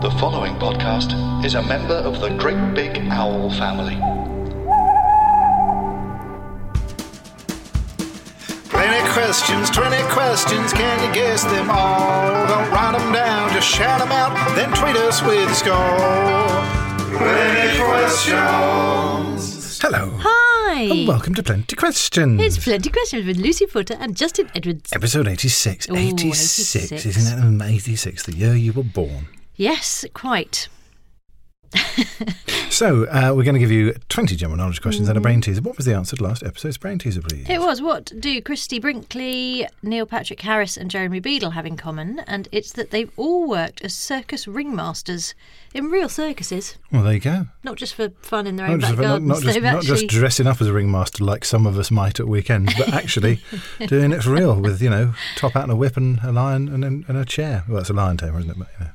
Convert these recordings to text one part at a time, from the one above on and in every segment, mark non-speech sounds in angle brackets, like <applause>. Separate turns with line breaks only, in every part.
The following podcast is a member of the Great Big Owl family.
Twenty questions, 20 questions, can you guess them all? Don't write them down, just shout them out, then tweet us with a score. 20 questions.
Hello.
Hi.
And welcome to Plenty Questions.
It's Plenty Questions with Lucy Porter and Justin Edwards.
Episode 86.
Ooh,
86.
86.
Isn't that um, 86, the year you were born?
Yes, quite. <laughs>
So, uh, we're going to give you 20 general knowledge questions and a brain teaser. What was the answer to last episode's brain teaser, please?
It was what do Christie Brinkley, Neil Patrick Harris, and Jeremy Beadle have in common? And it's that they've all worked as circus ringmasters in real circuses,
Well, there you go.
not just for fun in their own
Not
back
just, not,
gardens.
not just,
They've
not just dressing up as a ringmaster like some of us might at weekends, but actually <laughs> doing it for real with, you know, top hat and a whip and a lion and, and, and a chair. Well, it's a lion tamer, isn't it? But, you know.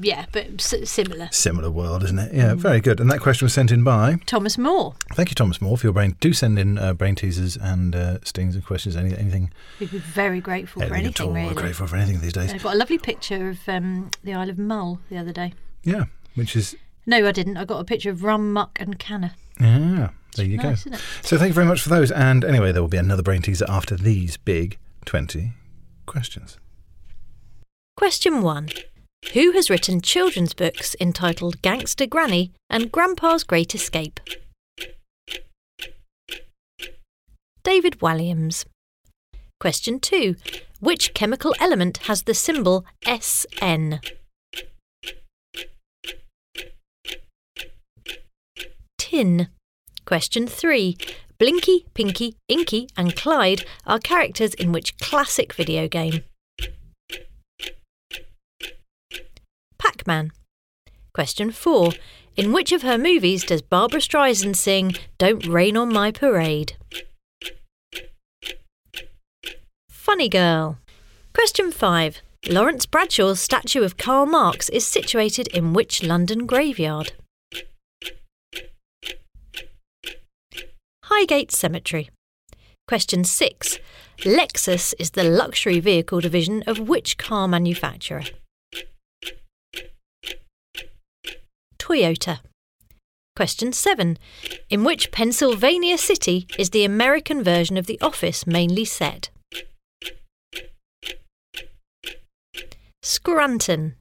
Yeah, but s- similar.
Similar world, isn't it? Yeah, very good. And that question was sent in by.
Thomas Moore.
Thank you, Thomas Moore, for your brain. Do send in uh, brain teasers and uh, stings and questions, any, anything,
We'd be very grateful for
anything at all.
anything,
We're
really.
grateful for anything these days.
I got a lovely picture of um, the Isle of Mull the other day.
Yeah, which is
No, I didn't. I got a picture of rum, muck, and canna.
yeah. There you
Nice,
go.
isn't it?
So thank you very much for those. And anyway, there will be another brain teaser after these big twenty questions.
Question 1. Who has written children's books entitled Gangster Granny and Grandpa's Great Escape? David Walliams. Question 2. Which chemical element has the symbol SN? Tin. Question 3. Blinky, Pinky, Inky, and Clyde are characters in which classic video game? Pac Man. Question 4. In which of her movies does Barbra Streisand sing Don't Rain on My Parade? Funny Girl. Question 5. Laurence Bradshaw's statue of Karl Marx is situated in which London graveyard? Highgate Cemetery. Question 6. Lexus is the luxury vehicle division of which car manufacturer? Toyota. Question 7. In which Pennsylvania city is the American version of The Office mainly set? Scranton.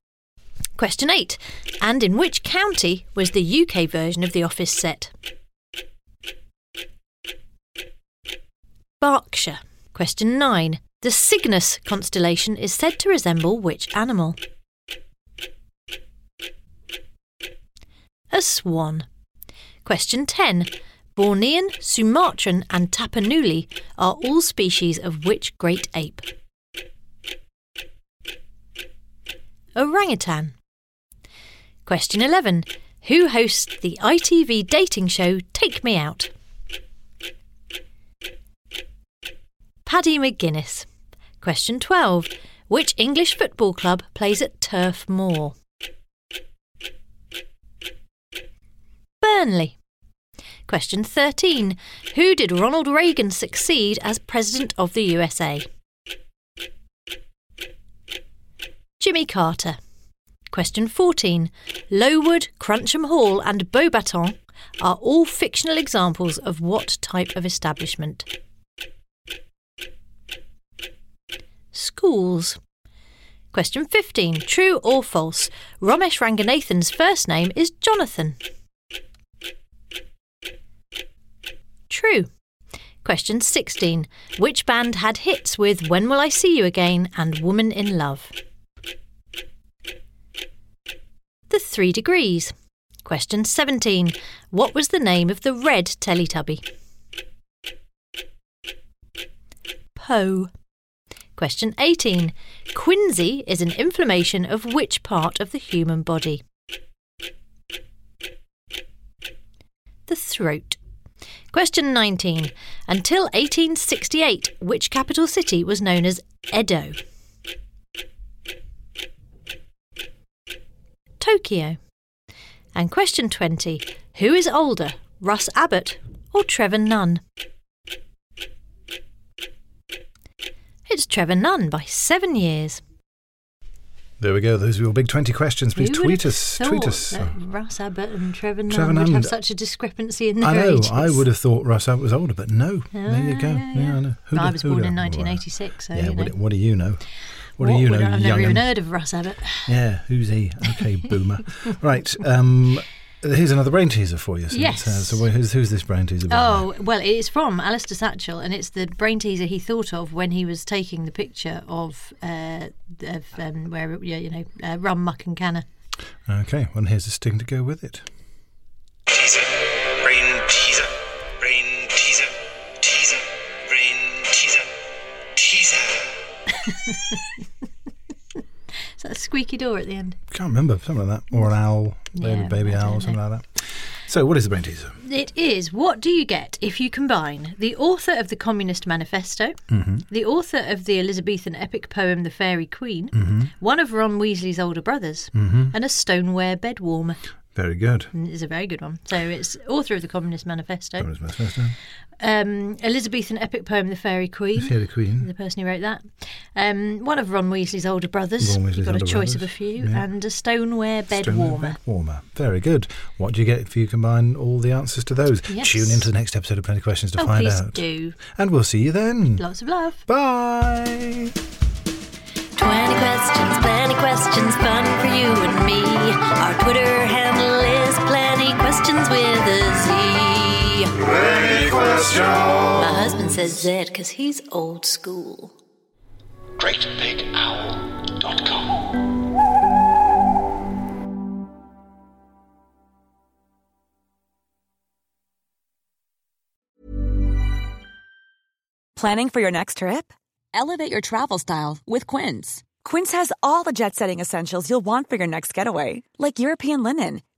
Question 8. And in which county was the UK version of The Office set? Berkshire. Question 9. The Cygnus constellation is said to resemble which animal? A swan. Question 10. Bornean, Sumatran, and Tapanuli are all species of which great ape? Orangutan. Question 11. Who hosts the ITV dating show Take Me Out? Paddy McGuinness. Question 12. Which English football club plays at Turf Moor? Burnley. Question 13. Who did Ronald Reagan succeed as President of the USA? Jimmy Carter. Question 14. Lowood, Crunchem Hall, and Beauxbatons are all fictional examples of what type of establishment? Schools. Question 15. True or false? Romesh Ranganathan's first name is Jonathan. True. Question 16. Which band had hits with When Will I See You Again and Woman in Love? The Three Degrees. Question 17. What was the name of the red Teletubby? Po. Question 18. Quinsy is an inflammation of which part of the human body? The throat. Question 19. Until 1868, which capital city was known as Edo? Tokyo. And question 20. Who is older, Russ Abbott or Trevor Nunn? It's Trevor Nunn by seven years.
There we go. Those are your big 20 questions. Please
Who
tweet us. Tweet us.
Russ Abbott and Trevor Nunn
Trevor
would have such a discrepancy in their
I know.
ages.
I would have thought Russ Abbott was older, but no. there you go.
yeah,
Yeah. I know.
But I was born in 1986, so
yeah,
you know.
what, what do you know? What, do you know,
I've never even heard of Russ Abbott.
Yeah, who's he? Okay, boomer. <laughs> right. Um, here's another brain teaser for you. So
Yes.
Uh, so who's, who's this brain teaser? about?
Oh, well, it's from Alistair Satchel, and it's the brain teaser he thought of when he was taking the picture of, uh, of um, where, yeah, you know, uh, Rum, Muck and Canna.
Okay, well, here's a sting to go with it.
Teaser, brain teaser, brain teaser, teaser, brain teaser, teaser. <laughs>
That a squeaky door at the end?
Can't remember, something like that. Or an owl, baby,
Yeah,
baby owl, something like that. So, what is the brain teaser?
It is What do you get if you combine the author of the Communist Manifesto,
Mm-hmm.
the author of the Elizabethan epic poem The Faerie Queene,
Mm-hmm.
one of Ron Weasley's older brothers, and a stoneware bed warmer?
Very good.
And It's a very good one. So it's author of the Communist Manifesto,
That was my first time.
um, Elizabethan epic poem The Faerie Queene.
The Faerie Queene.
the person who wrote that. Um, one of Ron Weasley's older brothers.
Ron
You've
Weasley's
got a
older
choice of a few.
yeah.
And a stoneware bed
Stoneware
warmer.
Bed warmer. Very good. What do you get if you combine all the answers to those?
Yes.
Tune into the next episode of Plenty Questions to
Oh,
find
please
out.
do.
And we'll see you then.
Lots of love.
Bye.
20 questions, plenty questions, fun for you and me. Our Twitter handle is plenty questions with a Z.
Any question?
My husband says Z because he's old school.
GreatBigOwl.com.
Planning for your next trip? Elevate your travel style with Quince. Quince has all the jet setting essentials you'll want for your next getaway, like European linen,